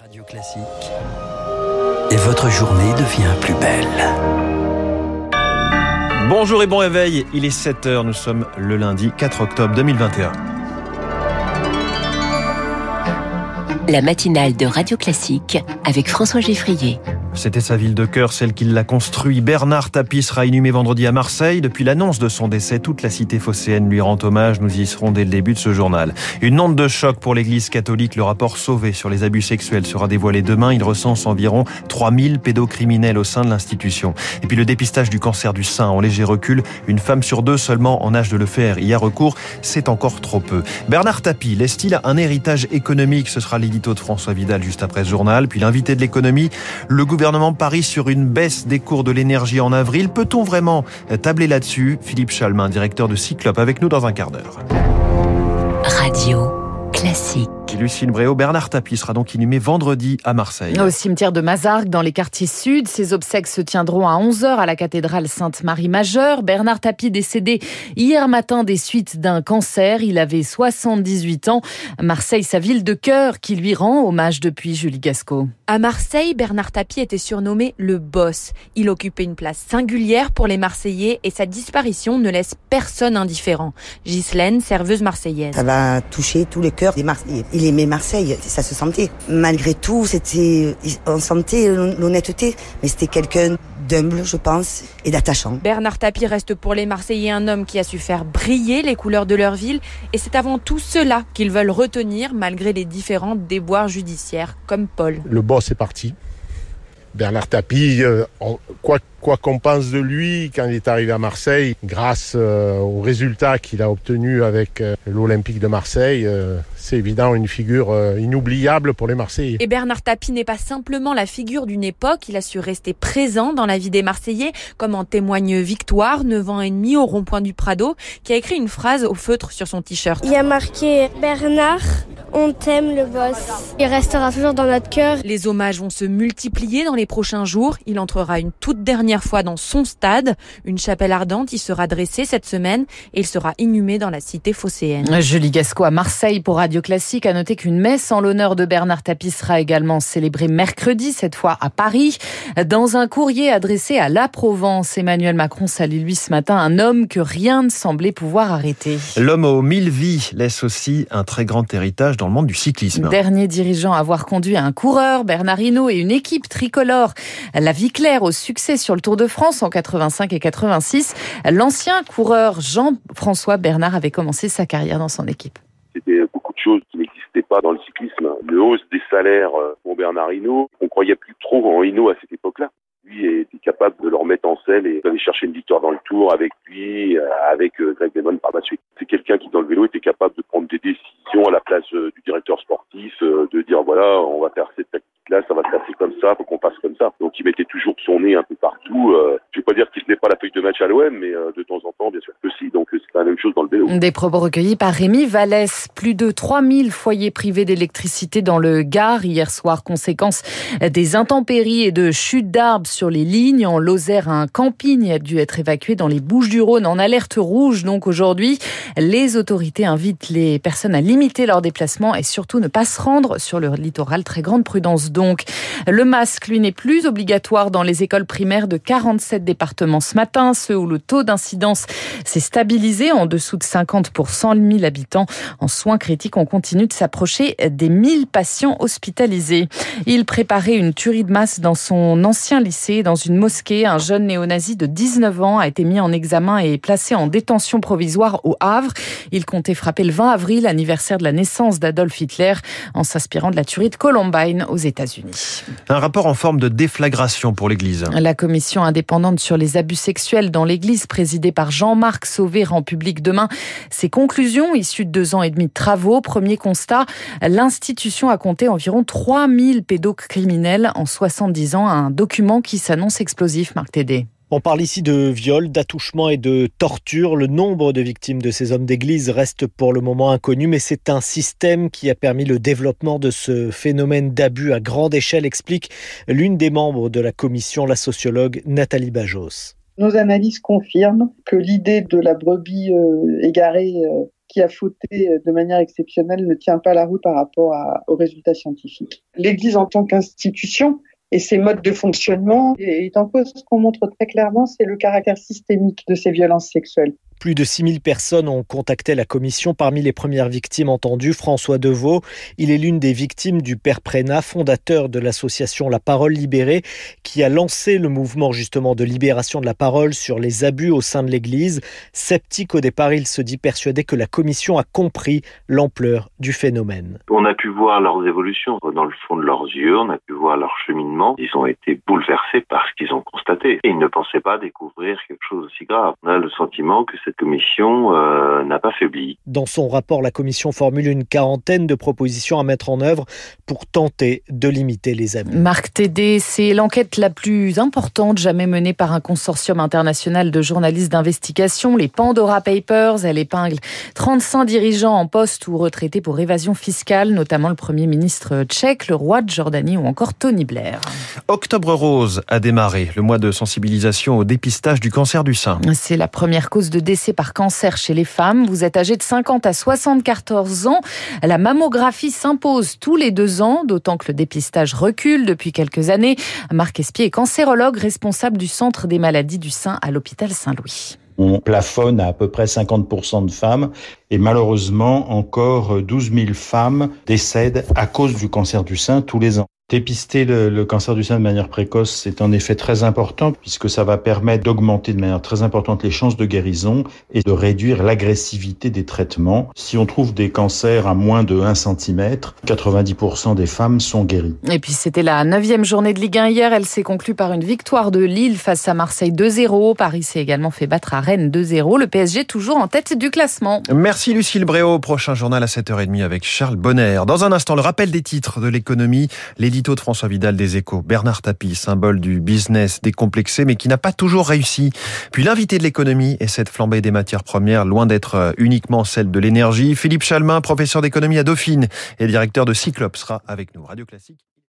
Radio Classique. Et votre journée devient plus belle. Bonjour et bon réveil, il est 7h, nous sommes le lundi 4 octobre 2021. La matinale de Radio Classique avec François Geffrier. C'était sa ville de cœur, celle qui l'a construit. Bernard Tapie sera inhumé vendredi à Marseille. Depuis l'annonce de son décès, toute la cité phocéenne lui rend hommage. Nous y serons dès le début de ce journal. Une onde de choc pour l'église catholique. Le rapport Sauvé sur les abus sexuels sera dévoilé demain. Il recense environ 3000 pédocriminels au sein de l'institution. Et puis le dépistage du cancer du sein en léger recul. Une femme sur deux seulement en âge de le faire y a recours. C'est encore trop peu. Bernard Tapie laisse-t-il un héritage économique Ce sera l'édito de François Vidal juste après ce journal. Puis l'invité de l'économie, le gouvernement gouvernement parie sur une baisse des cours de l'énergie en avril. Peut-on vraiment tabler là-dessus? Philippe Chalmin, directeur de Cyclope, avec nous dans un quart d'heure. Radio classique. Lucille Bréau, Bernard Tapie sera donc inhumé vendredi à Marseille. Au cimetière de Mazargues, dans les quartiers sud. Ses obsèques se tiendront à 11h à la cathédrale Sainte-Marie-Majeure. Bernard Tapie décédé hier matin des suites d'un cancer. Il avait 78 ans. Marseille, sa ville de cœur, qui lui rend hommage depuis Julie Gasco. À Marseille, Bernard Tapie était surnommé le boss. Il occupait une place singulière pour les Marseillais et sa disparition ne laisse personne indifférent. Ghislaine, serveuse marseillaise. Ça va toucher tous les cœurs des Marseillais il aimait Marseille, ça se sentait. Malgré tout, c'était, on sentait l'honnêteté, mais c'était quelqu'un d'humble, je pense, et d'attachant. Bernard Tapie reste pour les Marseillais un homme qui a su faire briller les couleurs de leur ville, et c'est avant tout cela qu'ils veulent retenir malgré les différents déboires judiciaires, comme Paul. Le boss est parti. Bernard Tapie, euh, quoi quoi qu'on pense de lui quand il est arrivé à Marseille, grâce euh, aux résultats qu'il a obtenus avec euh, l'Olympique de Marseille, c'est évident une figure inoubliable pour les Marseillais. Et Bernard Tapie n'est pas simplement la figure d'une époque, il a su rester présent dans la vie des Marseillais, comme en témoigne Victoire, 9 ans et demi au rond-point du Prado, qui a écrit une phrase au feutre sur son t-shirt. Il y a marqué Bernard, on t'aime le boss. Il restera toujours dans notre cœur. Les hommages vont se multiplier dans les prochains jours. Il entrera une toute dernière fois dans son stade. Une chapelle ardente y sera dressée cette semaine et il sera inhumé dans la cité phocéenne. Julie Gasco à Marseille pour Radio Classique a noté qu'une messe en l'honneur de Bernard Tapie sera également célébrée mercredi, cette fois à Paris. Dans un courrier adressé à la Provence, Emmanuel Macron salue lui ce matin un homme que rien ne semblait pouvoir arrêter. L'homme aux mille vies laisse aussi un très grand héritage dans le monde du cyclisme. Dernier dirigeant à avoir conduit un coureur, Bernard Hinault, et une équipe tricolore. La vie claire au succès sur le Tour de France en 85 et 86. L'ancien coureur Jean-François Bernard avait commencé sa carrière dans son équipe. C'était beaucoup de choses qui n'existaient pas dans le cyclisme. Le hausse des salaires euh, pour Bernard Hinault. On croyait plus trop en Hinault à cette époque-là lui était capable de leur mettre en selle et d'aller chercher une victoire dans le tour avec lui, euh, avec euh, Greg Lemon par la suite. C'est quelqu'un qui dans le vélo était capable de prendre des décisions à la place du directeur sportif, de dire voilà, on va faire cette tactique-là, ça va se passer comme ça, faut qu'on passe il mettait toujours son nez un peu partout. je vais pas dire qu'il n'est pas la feuille de match à l'OM, mais de temps en temps, bien sûr que si. Donc Des propos recueillis par Rémi Vallès. Plus de 3000 foyers privés d'électricité dans le Gard hier soir, conséquence des intempéries et de chutes d'arbres sur les lignes. En Lozère, un camping a dû être évacué dans les Bouches-du-Rhône en alerte rouge. Donc aujourd'hui, les autorités invitent les personnes à limiter leurs déplacements et surtout ne pas se rendre sur le littoral. Très grande prudence donc. Le masque, lui, n'est plus obligatoire dans les écoles primaires de 47 départements ce matin, ceux où le taux d'incidence s'est stabilisé en dessous de 50 pour 100 000 habitants. En soins critiques, on continue de s'approcher des 1000 patients hospitalisés. Il préparait une tuerie de masse dans son ancien lycée, dans une mosquée. Un jeune néo-nazi de 19 ans a été mis en examen et placé en détention provisoire au Havre. Il comptait frapper le 20 avril, anniversaire de la naissance d'Adolf Hitler, en s'inspirant de la tuerie de Columbine aux États-Unis. Un rapport en forme de déflagration pour l'Église. La commission indépendante sur les abus sexuels dans l'Église, présidée par Jean-Marc Sauvé, rend public demain ses conclusions issues de deux ans et demi de travaux. Premier constat, l'institution a compté environ 3000 pédocriminels en 70 ans. Un document qui s'annonce explosif, Marc Tédé. On parle ici de viol, d'attouchement et de torture. Le nombre de victimes de ces hommes d'église reste pour le moment inconnu, mais c'est un système qui a permis le développement de ce phénomène d'abus à grande échelle, explique l'une des membres de la commission, la sociologue Nathalie Bajos. Nos analyses confirment que l'idée de la brebis euh, égarée euh, qui a fauté de manière exceptionnelle ne tient pas la route par rapport aux résultats scientifiques. L'Église en tant qu'institution et ses modes de fonctionnement est en cause. Ce qu'on montre très clairement, c'est le caractère systémique de ces violences sexuelles. Plus de 6000 personnes ont contacté la commission. Parmi les premières victimes entendues, François Deveau. Il est l'une des victimes du père Prénat, fondateur de l'association La Parole Libérée, qui a lancé le mouvement justement de libération de la parole sur les abus au sein de l'Église. Sceptique au départ, il se dit persuadé que la commission a compris l'ampleur du phénomène. On a pu voir leurs évolutions dans le fond de leurs yeux, on a pu voir leur cheminement. Ils ont été bouleversés par ce qu'ils ont constaté. Et ils ne pensaient pas découvrir quelque chose aussi grave. On a le sentiment que cette commission euh, n'a pas faibli. Dans son rapport, la commission formule une quarantaine de propositions à mettre en œuvre pour tenter de limiter les abus. Marc Tédé, c'est l'enquête la plus importante jamais menée par un consortium international de journalistes d'investigation, les Pandora Papers. Elle épingle 35 dirigeants en poste ou retraités pour évasion fiscale, notamment le Premier ministre tchèque, le roi de Jordanie ou encore Tony Blair. Octobre Rose a démarré, le mois de sensibilisation au dépistage du cancer du sein. C'est la première cause de décès par cancer chez les femmes. Vous êtes âgé de 50 à 74 ans. La mammographie s'impose tous les deux ans, d'autant que le dépistage recule depuis quelques années. Marc Espier est cancérologue responsable du Centre des maladies du sein à l'hôpital Saint-Louis. On plafonne à à peu près 50% de femmes et malheureusement encore 12 000 femmes décèdent à cause du cancer du sein tous les ans. Dépister le, cancer du sein de manière précoce, c'est en effet très important puisque ça va permettre d'augmenter de manière très importante les chances de guérison et de réduire l'agressivité des traitements. Si on trouve des cancers à moins de 1 cm, 90% des femmes sont guéries. Et puis c'était la neuvième journée de Ligue 1 hier. Elle s'est conclue par une victoire de Lille face à Marseille 2-0. Paris s'est également fait battre à Rennes 2-0. Le PSG toujours en tête du classement. Merci Lucille Bréau. Prochain journal à 7h30 avec Charles Bonner. Dans un instant, le rappel des titres de l'économie. Les de François Vidal des Échos, Bernard Tapie, symbole du business décomplexé mais qui n'a pas toujours réussi. Puis l'invité de l'économie et cette flambée des matières premières, loin d'être euh, uniquement celle de l'énergie. Philippe Chalmin, professeur d'économie à Dauphine et directeur de Cyclope, sera avec nous. Radio Classique.